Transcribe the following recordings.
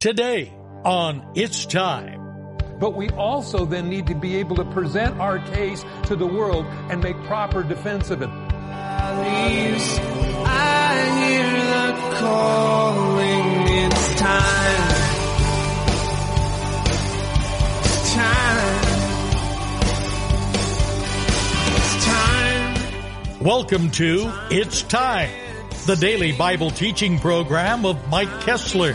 Today on It's Time. But we also then need to be able to present our case to the world and make proper defense of it. I hear the calling. It's time. It's time. It's time. Welcome to It's Time, the daily Bible teaching program of Mike Kessler,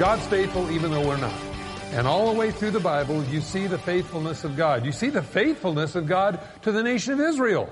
God's faithful even though we're not. And all the way through the Bible, you see the faithfulness of God. You see the faithfulness of God to the nation of Israel.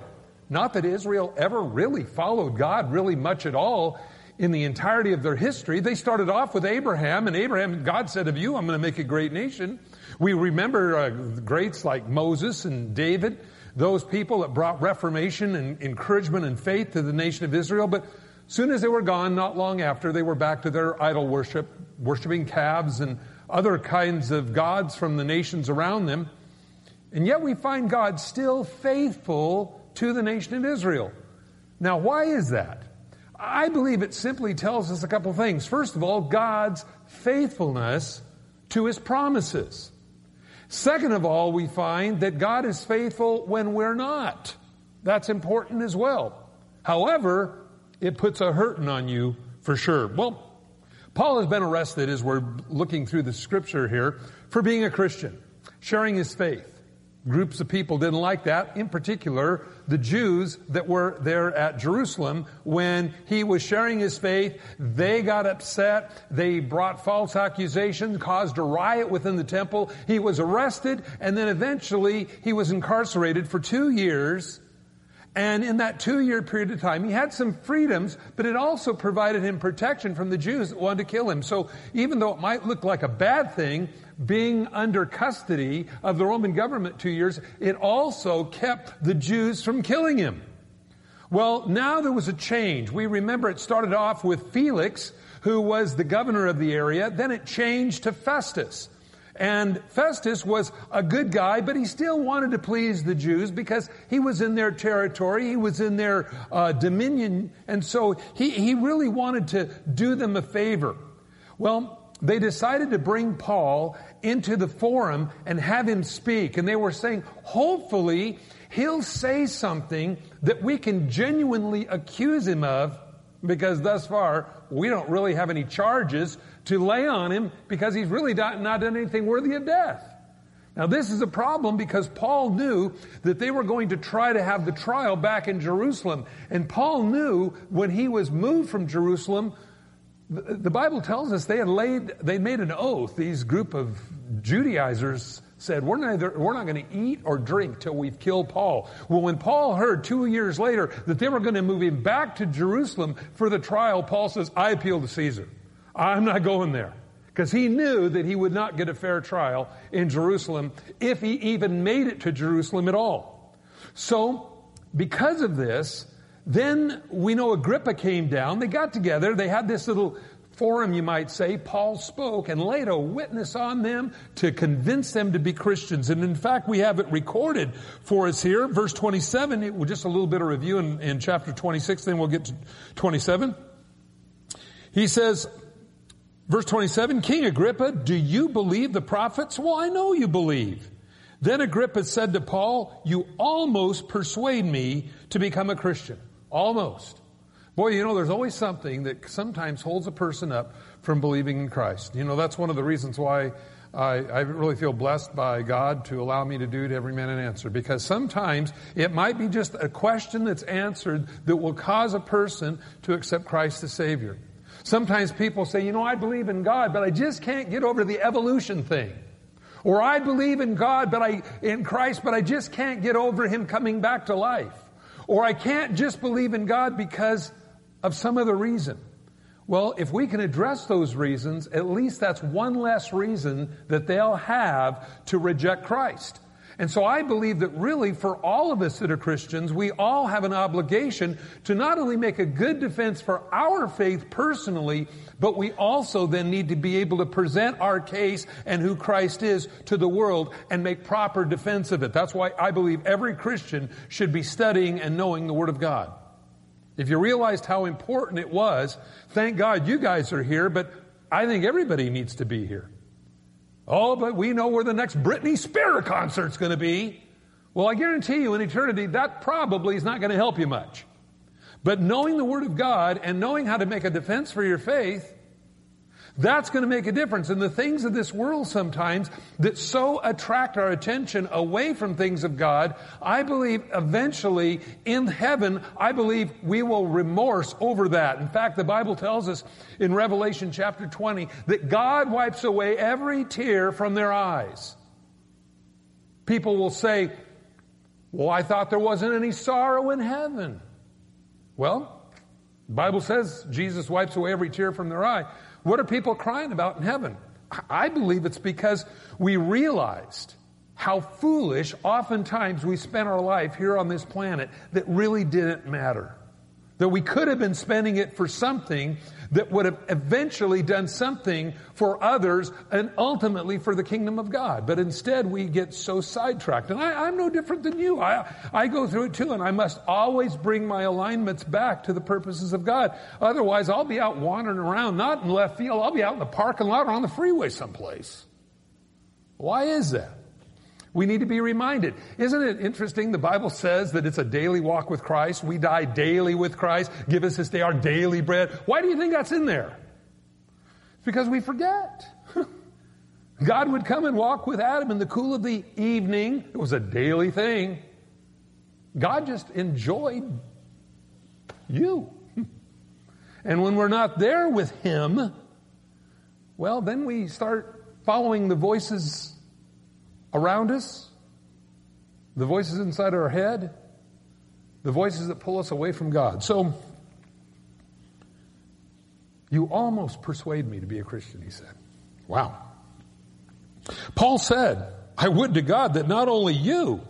Not that Israel ever really followed God really much at all in the entirety of their history. They started off with Abraham, and Abraham, God said of you, I'm going to make a great nation. We remember uh, greats like Moses and David, those people that brought reformation and encouragement and faith to the nation of Israel. But soon as they were gone, not long after, they were back to their idol worship, worshiping calves and other kinds of gods from the nations around them. And yet we find God still faithful to the nation of Israel. Now, why is that? I believe it simply tells us a couple things. First of all, God's faithfulness to his promises. Second of all, we find that God is faithful when we're not. That's important as well. However, it puts a hurting on you for sure. Well, Paul has been arrested as we're looking through the scripture here for being a Christian, sharing his faith. Groups of people didn't like that, in particular, the Jews that were there at Jerusalem when he was sharing his faith. They got upset. They brought false accusations, caused a riot within the temple. He was arrested and then eventually he was incarcerated for two years. And in that two year period of time, he had some freedoms, but it also provided him protection from the Jews that wanted to kill him. So even though it might look like a bad thing, being under custody of the Roman government two years, it also kept the Jews from killing him. Well, now there was a change. We remember it started off with Felix, who was the governor of the area. Then it changed to Festus. And Festus was a good guy, but he still wanted to please the Jews because he was in their territory, he was in their uh, dominion, and so he, he really wanted to do them a favor. Well, they decided to bring Paul into the forum and have him speak. And they were saying, hopefully, he'll say something that we can genuinely accuse him of, because thus far, we don't really have any charges to lay on him because he's really not, not done anything worthy of death. Now, this is a problem because Paul knew that they were going to try to have the trial back in Jerusalem. And Paul knew when he was moved from Jerusalem the Bible tells us they had laid, they made an oath. These group of Judaizers said, we're, neither, we're not going to eat or drink till we've killed Paul. Well, when Paul heard two years later that they were going to move him back to Jerusalem for the trial, Paul says, I appeal to Caesar. I'm not going there. Because he knew that he would not get a fair trial in Jerusalem if he even made it to Jerusalem at all. So, because of this, then we know Agrippa came down. They got together. They had this little forum, you might say. Paul spoke and laid a witness on them to convince them to be Christians. And in fact, we have it recorded for us here. Verse 27, it, just a little bit of review in, in chapter 26, then we'll get to 27. He says, verse 27, King Agrippa, do you believe the prophets? Well, I know you believe. Then Agrippa said to Paul, you almost persuade me to become a Christian. Almost. Boy, you know, there's always something that sometimes holds a person up from believing in Christ. You know, that's one of the reasons why I, I, really feel blessed by God to allow me to do to every man an answer. Because sometimes it might be just a question that's answered that will cause a person to accept Christ as Savior. Sometimes people say, you know, I believe in God, but I just can't get over the evolution thing. Or I believe in God, but I, in Christ, but I just can't get over Him coming back to life. Or I can't just believe in God because of some other reason. Well, if we can address those reasons, at least that's one less reason that they'll have to reject Christ. And so I believe that really for all of us that are Christians, we all have an obligation to not only make a good defense for our faith personally, but we also then need to be able to present our case and who Christ is to the world and make proper defense of it. That's why I believe every Christian should be studying and knowing the Word of God. If you realized how important it was, thank God you guys are here, but I think everybody needs to be here. Oh, but we know where the next Britney Spears concert's going to be. Well, I guarantee you in eternity, that probably is not going to help you much. But knowing the Word of God and knowing how to make a defense for your faith that's going to make a difference. And the things of this world sometimes that so attract our attention away from things of God, I believe eventually in heaven, I believe we will remorse over that. In fact, the Bible tells us in Revelation chapter 20 that God wipes away every tear from their eyes. People will say, well, I thought there wasn't any sorrow in heaven. Well, the Bible says Jesus wipes away every tear from their eye. What are people crying about in heaven? I believe it's because we realized how foolish oftentimes we spent our life here on this planet that really didn't matter. That we could have been spending it for something that would have eventually done something for others and ultimately for the kingdom of God. But instead we get so sidetracked. And I, am no different than you. I, I go through it too and I must always bring my alignments back to the purposes of God. Otherwise I'll be out wandering around, not in left field, I'll be out in the parking lot or on the freeway someplace. Why is that? We need to be reminded. Isn't it interesting? The Bible says that it's a daily walk with Christ. We die daily with Christ. Give us this day our daily bread. Why do you think that's in there? It's because we forget. God would come and walk with Adam in the cool of the evening. It was a daily thing. God just enjoyed you. And when we're not there with Him, well, then we start following the voices around us, the voices inside our head, the voices that pull us away from God. So, you almost persuade me to be a Christian, he said. Wow. Paul said, I would to God that not only you,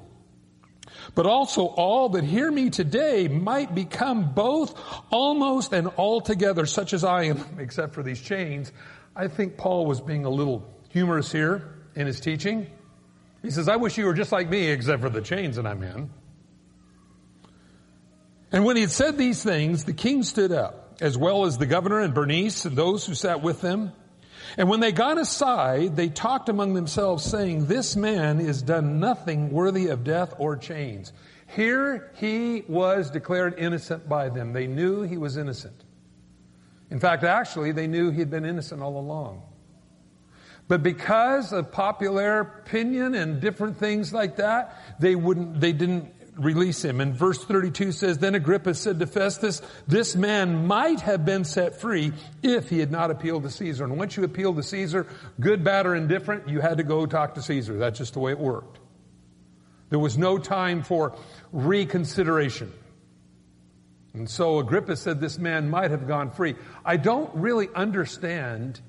but also all that hear me today might become both almost and altogether such as I am, except for these chains. I think Paul was being a little humorous here in his teaching. He says, I wish you were just like me, except for the chains that I'm in. And when he had said these things, the king stood up, as well as the governor and Bernice and those who sat with them. And when they got aside, they talked among themselves, saying, This man has done nothing worthy of death or chains. Here he was declared innocent by them. They knew he was innocent. In fact, actually, they knew he had been innocent all along. But because of popular opinion and different things like that, they wouldn't, they didn't release him. And verse 32 says, Then Agrippa said to Festus, This man might have been set free if he had not appealed to Caesar. And once you appealed to Caesar, good, bad, or indifferent, you had to go talk to Caesar. That's just the way it worked. There was no time for reconsideration. And so Agrippa said this man might have gone free. I don't really understand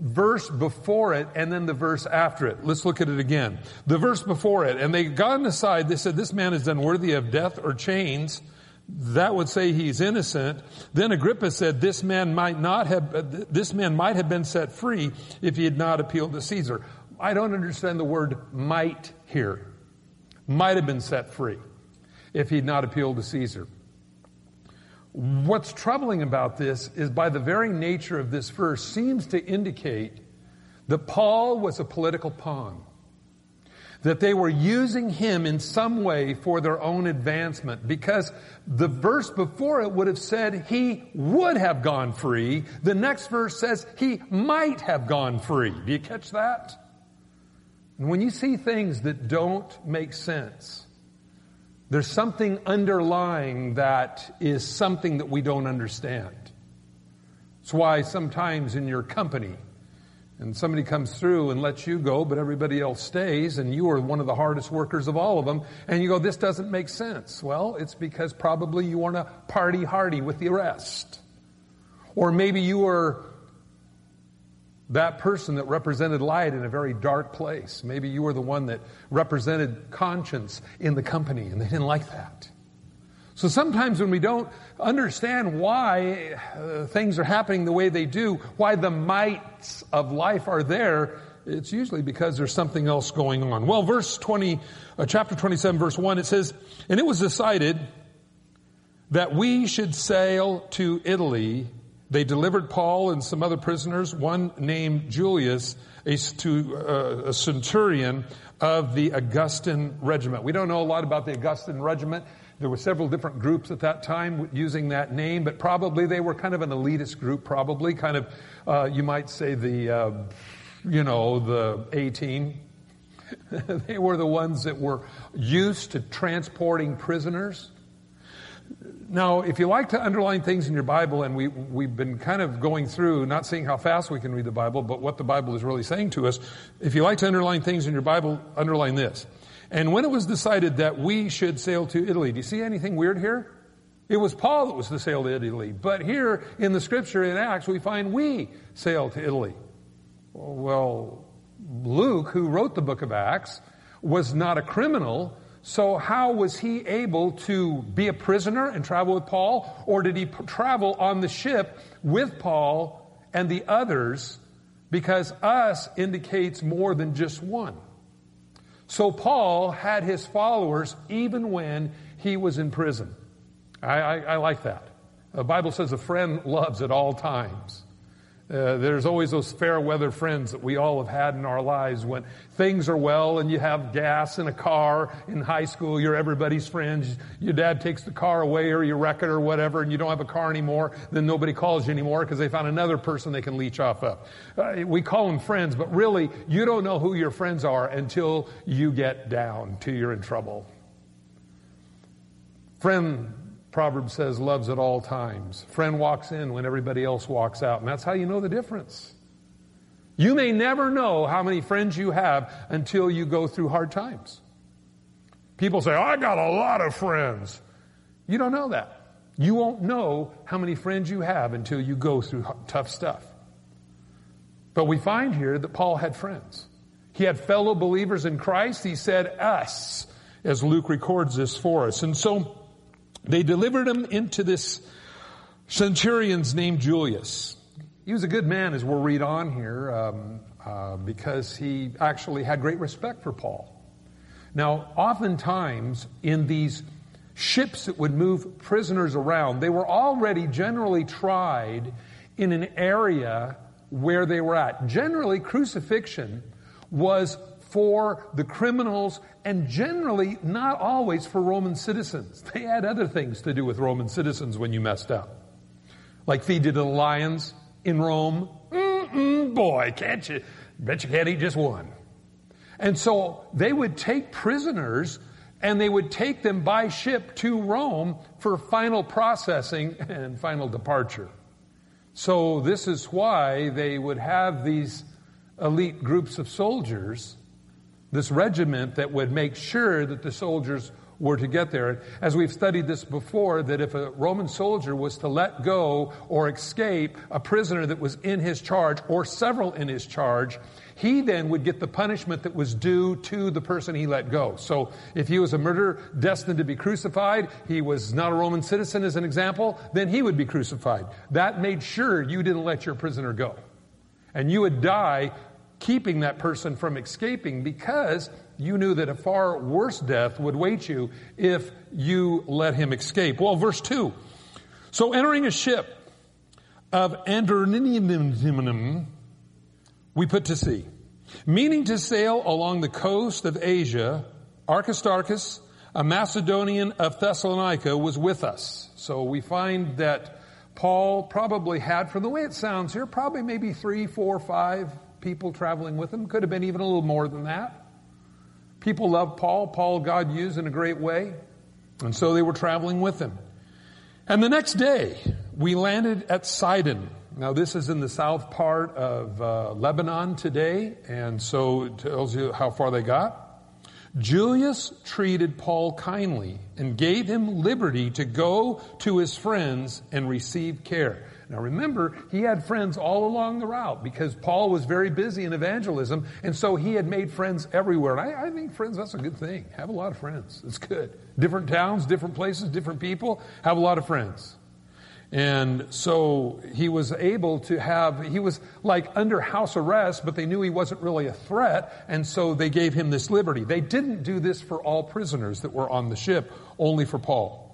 verse before it and then the verse after it. Let's look at it again. The verse before it, and they gone aside, they said, this man is unworthy of death or chains. That would say he's innocent. Then Agrippa said, this man might not have, this man might have been set free if he had not appealed to Caesar. I don't understand the word might here. Might have been set free if he'd not appealed to Caesar. What's troubling about this is by the very nature of this verse seems to indicate that Paul was a political pawn. That they were using him in some way for their own advancement because the verse before it would have said he would have gone free. The next verse says he might have gone free. Do you catch that? And when you see things that don't make sense, there's something underlying that is something that we don't understand. It's why sometimes in your company, and somebody comes through and lets you go, but everybody else stays, and you are one of the hardest workers of all of them, and you go, this doesn't make sense. Well, it's because probably you want to party hardy with the rest. Or maybe you were that person that represented light in a very dark place. Maybe you were the one that represented conscience in the company and they didn't like that. So sometimes when we don't understand why uh, things are happening the way they do, why the mites of life are there, it's usually because there's something else going on. Well, verse 20, uh, chapter 27, verse 1, it says, And it was decided that we should sail to Italy. They delivered Paul and some other prisoners, one named Julius, a, to uh, a centurion of the Augustan regiment. We don't know a lot about the Augustan regiment. There were several different groups at that time using that name, but probably they were kind of an elitist group, probably kind of, uh, you might say the, uh, you know, the A team. they were the ones that were used to transporting prisoners. Now, if you like to underline things in your Bible, and we, we've been kind of going through, not seeing how fast we can read the Bible, but what the Bible is really saying to us, if you like to underline things in your Bible, underline this. And when it was decided that we should sail to Italy, do you see anything weird here? It was Paul that was to sail to Italy. But here in the scripture in Acts, we find we sail to Italy. Well, Luke, who wrote the book of Acts, was not a criminal. So how was he able to be a prisoner and travel with Paul? Or did he p- travel on the ship with Paul and the others? Because us indicates more than just one. So Paul had his followers even when he was in prison. I, I, I like that. The Bible says a friend loves at all times. Uh, there's always those fair weather friends that we all have had in our lives when things are well and you have gas in a car in high school, you're everybody's friends. Your dad takes the car away or you wreck it or whatever and you don't have a car anymore, then nobody calls you anymore because they found another person they can leech off of. Uh, we call them friends, but really you don't know who your friends are until you get down till you're in trouble. Friend Proverb says loves at all times. Friend walks in when everybody else walks out, and that's how you know the difference. You may never know how many friends you have until you go through hard times. People say, I got a lot of friends. You don't know that. You won't know how many friends you have until you go through tough stuff. But we find here that Paul had friends. He had fellow believers in Christ. He said us, as Luke records this for us. And so, they delivered him into this centurion's named Julius. He was a good man, as we'll read on here, um, uh, because he actually had great respect for Paul. Now, oftentimes in these ships that would move prisoners around, they were already generally tried in an area where they were at. Generally, crucifixion was for the criminals and generally not always for Roman citizens. They had other things to do with Roman citizens when you messed up. Like feed to the lions in Rome. Mm-mm, boy, can't you? Bet you can't eat just one. And so they would take prisoners and they would take them by ship to Rome for final processing and final departure. So this is why they would have these elite groups of soldiers this regiment that would make sure that the soldiers were to get there. As we've studied this before, that if a Roman soldier was to let go or escape a prisoner that was in his charge or several in his charge, he then would get the punishment that was due to the person he let go. So if he was a murderer destined to be crucified, he was not a Roman citizen as an example, then he would be crucified. That made sure you didn't let your prisoner go. And you would die keeping that person from escaping because you knew that a far worse death would wait you if you let him escape. Well, verse 2. So entering a ship of Adramyttium, we put to sea. Meaning to sail along the coast of Asia, Aristarchus, a Macedonian of Thessalonica, was with us. So we find that Paul probably had, from the way it sounds here, probably maybe three, four, five people traveling with him. Could have been even a little more than that. People loved Paul. Paul God used in a great way. And so they were traveling with him. And the next day, we landed at Sidon. Now this is in the south part of uh, Lebanon today, and so it tells you how far they got. Julius treated Paul kindly and gave him liberty to go to his friends and receive care. Now remember, he had friends all along the route because Paul was very busy in evangelism, and so he had made friends everywhere. And I, I think friends, that's a good thing. Have a lot of friends. It's good. Different towns, different places, different people. Have a lot of friends. And so he was able to have, he was like under house arrest, but they knew he wasn't really a threat, and so they gave him this liberty. They didn't do this for all prisoners that were on the ship, only for Paul.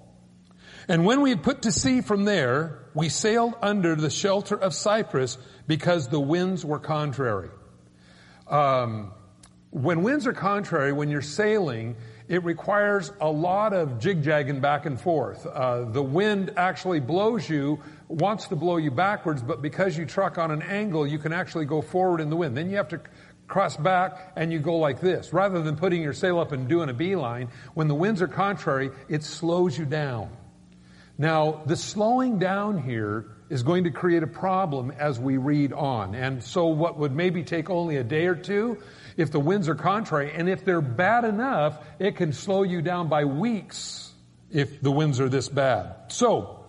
And when we had put to sea from there, we sailed under the shelter of Cyprus because the winds were contrary. Um, when winds are contrary, when you're sailing, it requires a lot of jig-jagging back and forth. Uh, the wind actually blows you, wants to blow you backwards, but because you truck on an angle, you can actually go forward in the wind. Then you have to cross back and you go like this. Rather than putting your sail up and doing a beeline, when the winds are contrary, it slows you down. Now, the slowing down here is going to create a problem as we read on. And so what would maybe take only a day or two if the winds are contrary. And if they're bad enough, it can slow you down by weeks if the winds are this bad. So,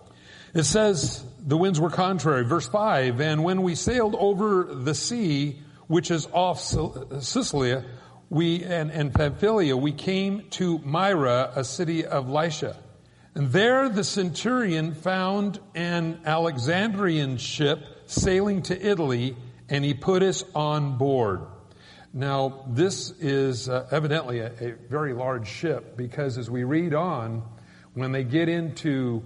it says the winds were contrary. Verse 5, and when we sailed over the sea, which is off Cilicia, we, and, and Pamphylia, we came to Myra, a city of Lycia. And there the centurion found an Alexandrian ship sailing to Italy, and he put us on board. Now, this is uh, evidently a, a, very large ship because as we read on, when they get into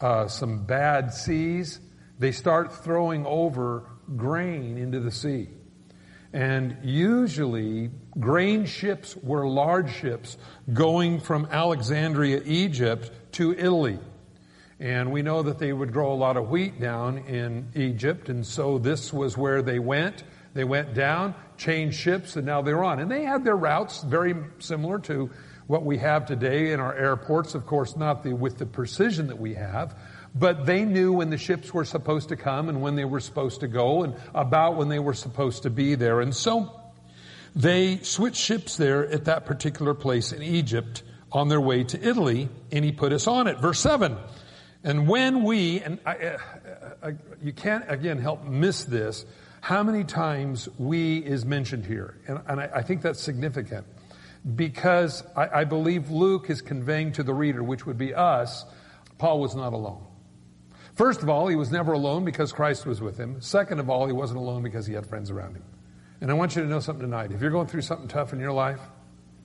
uh, some bad seas, they start throwing over grain into the sea. And usually, grain ships were large ships going from Alexandria, Egypt to Italy. And we know that they would grow a lot of wheat down in Egypt, and so this was where they went. They went down, changed ships, and now they're on. And they had their routes very similar to what we have today in our airports, of course, not the, with the precision that we have, but they knew when the ships were supposed to come and when they were supposed to go and about when they were supposed to be there. And so they switched ships there at that particular place in Egypt on their way to Italy, and he put us on it. Verse 7. And when we, and I, I, I, you can't again help miss this, how many times we is mentioned here. And, and I, think that's significant because I, believe Luke is conveying to the reader, which would be us, Paul was not alone. First of all, he was never alone because Christ was with him. Second of all, he wasn't alone because he had friends around him. And I want you to know something tonight. If you're going through something tough in your life,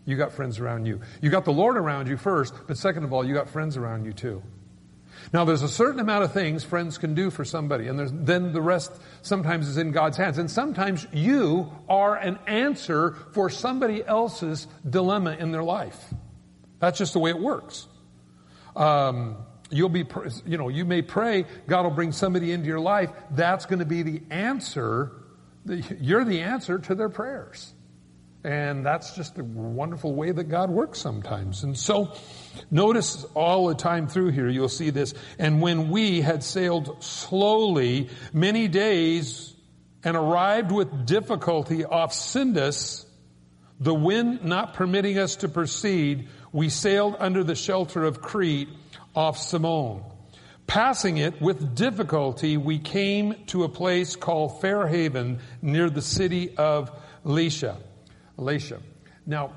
you got friends around you. You got the Lord around you first, but second of all, you got friends around you too. Now, there's a certain amount of things friends can do for somebody, and then the rest sometimes is in God's hands. And sometimes you are an answer for somebody else's dilemma in their life. That's just the way it works. Um, you'll be, you know, you may pray, God will bring somebody into your life. That's going to be the answer. You're the answer to their prayers. And that's just a wonderful way that God works sometimes. And so, notice all the time through here, you'll see this. And when we had sailed slowly many days and arrived with difficulty off Cnidus, the wind not permitting us to proceed, we sailed under the shelter of Crete off Salmone. Passing it with difficulty, we came to a place called Fair Haven near the city of Lycia. Elisha. Now,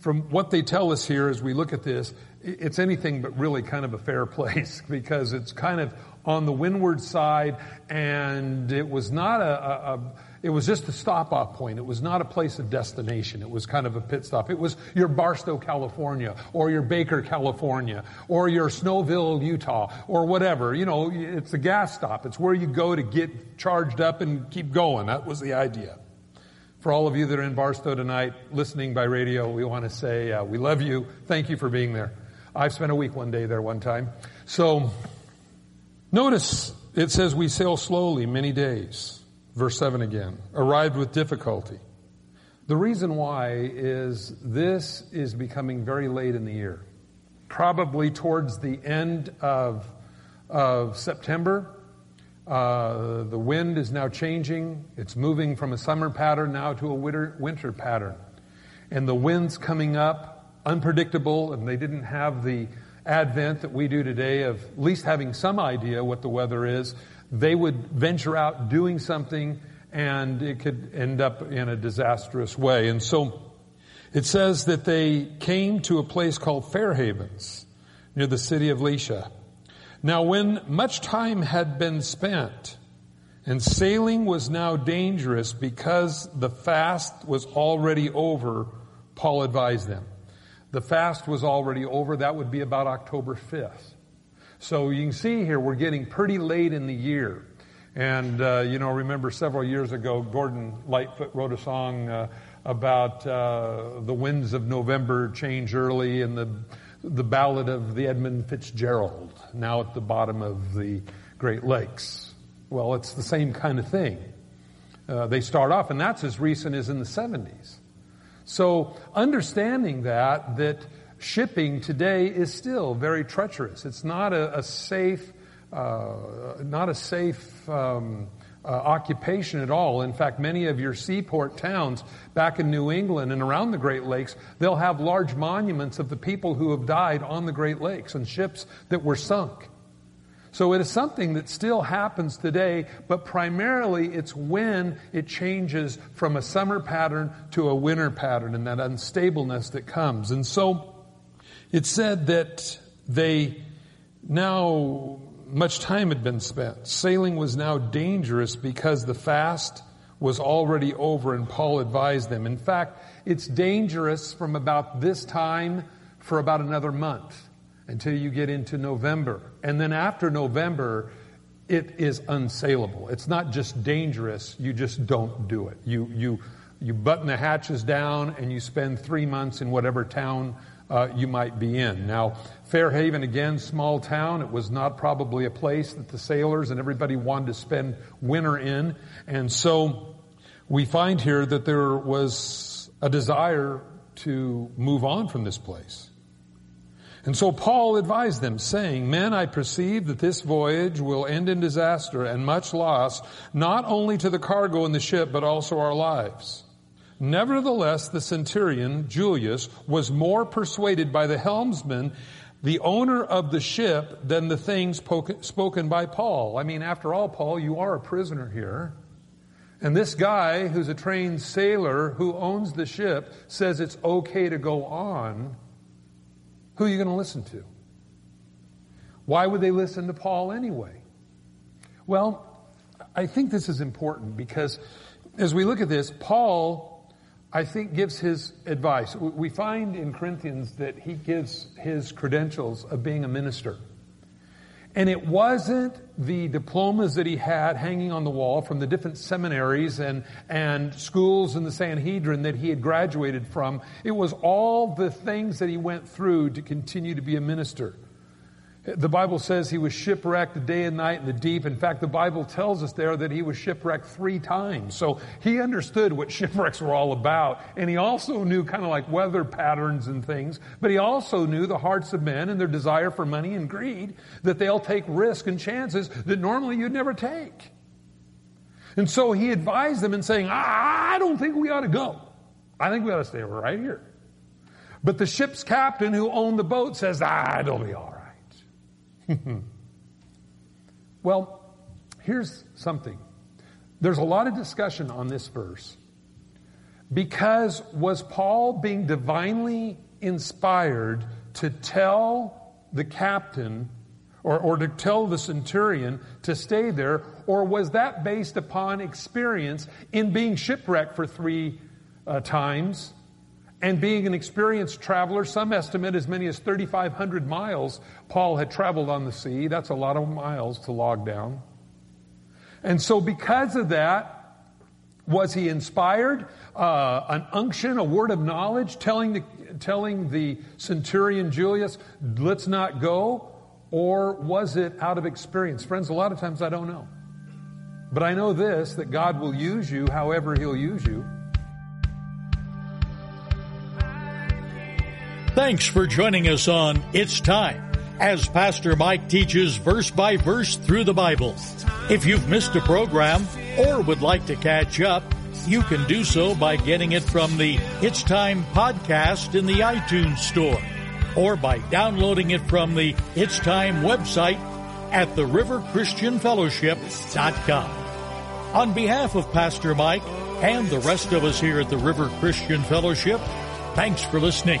from what they tell us here as we look at this, it's anything but really kind of a fair place because it's kind of on the windward side and it was not a, a, a it was just a stop off point. It was not a place of destination. It was kind of a pit stop. It was your Barstow, California, or your Baker, California, or your Snowville, Utah, or whatever. You know, it's a gas stop. It's where you go to get charged up and keep going. That was the idea. For all of you that are in Barstow tonight, listening by radio, we want to say uh, we love you. Thank you for being there. I've spent a week one day there one time. So, notice it says we sail slowly many days. Verse 7 again. Arrived with difficulty. The reason why is this is becoming very late in the year. Probably towards the end of, of September, uh, the wind is now changing. It's moving from a summer pattern now to a winter, winter pattern. And the wind's coming up, unpredictable, and they didn't have the advent that we do today of at least having some idea what the weather is, they would venture out doing something and it could end up in a disastrous way. And so it says that they came to a place called Fair Havens near the city of Lisha. Now when much time had been spent and sailing was now dangerous because the fast was already over, Paul advised them. The fast was already over. That would be about October 5th. So you can see here we're getting pretty late in the year. And, uh, you know, remember several years ago, Gordon Lightfoot wrote a song uh, about uh, the winds of November change early and the, the ballad of the Edmund Fitzgerald, now at the bottom of the Great Lakes. Well, it's the same kind of thing. Uh, they start off, and that's as recent as in the 70s. So understanding that, that shipping today is still very treacherous. It's not a, a safe, uh, not a safe um, uh, occupation at all. In fact, many of your seaport towns back in New England and around the Great Lakes, they'll have large monuments of the people who have died on the Great Lakes and ships that were sunk. So it is something that still happens today, but primarily it's when it changes from a summer pattern to a winter pattern and that unstableness that comes. And so it said that they now, much time had been spent. Sailing was now dangerous because the fast was already over and Paul advised them. In fact, it's dangerous from about this time for about another month until you get into November. And then after November, it is unsailable. It's not just dangerous, you just don't do it. You, you, you button the hatches down and you spend three months in whatever town uh, you might be in. Now, Fairhaven, again, small town. It was not probably a place that the sailors and everybody wanted to spend winter in. And so we find here that there was a desire to move on from this place. And so Paul advised them, saying, Men, I perceive that this voyage will end in disaster and much loss, not only to the cargo and the ship, but also our lives. Nevertheless, the centurion, Julius, was more persuaded by the helmsman, the owner of the ship, than the things spoken by Paul. I mean, after all, Paul, you are a prisoner here. And this guy, who's a trained sailor who owns the ship, says it's okay to go on. Who are you going to listen to? Why would they listen to Paul anyway? Well, I think this is important because as we look at this, Paul I think gives his advice. We find in Corinthians that he gives his credentials of being a minister. And it wasn't the diplomas that he had hanging on the wall from the different seminaries and, and schools in the Sanhedrin that he had graduated from. It was all the things that he went through to continue to be a minister. The Bible says he was shipwrecked day and night in the deep. In fact, the Bible tells us there that he was shipwrecked three times. So he understood what shipwrecks were all about. And he also knew kind of like weather patterns and things. But he also knew the hearts of men and their desire for money and greed, that they'll take risks and chances that normally you'd never take. And so he advised them in saying, I don't think we ought to go. I think we ought to stay right here. But the ship's captain who owned the boat says, ah, it'll be all. well, here's something. There's a lot of discussion on this verse. Because was Paul being divinely inspired to tell the captain or, or to tell the centurion to stay there, or was that based upon experience in being shipwrecked for three uh, times and being an experienced traveler, some estimate as many as 3,500 miles Paul had traveled on the sea. That's a lot of miles to log down. And so because of that, was he inspired? Uh, an unction, a word of knowledge, telling the, telling the centurion Julius, let's not go? Or was it out of experience? Friends, a lot of times I don't know. But I know this, that God will use you however he'll use you. Thanks for joining us on It's Time as Pastor Mike teaches verse by verse through the Bible. If you've missed a program or would like to catch up, you can do so by getting it from the It's Time podcast in the iTunes Store. or by downloading it from the It's Time website at theriverchristianfellowship.com. On behalf of Pastor Mike and the rest of us here at the River Christian Fellowship, thanks for listening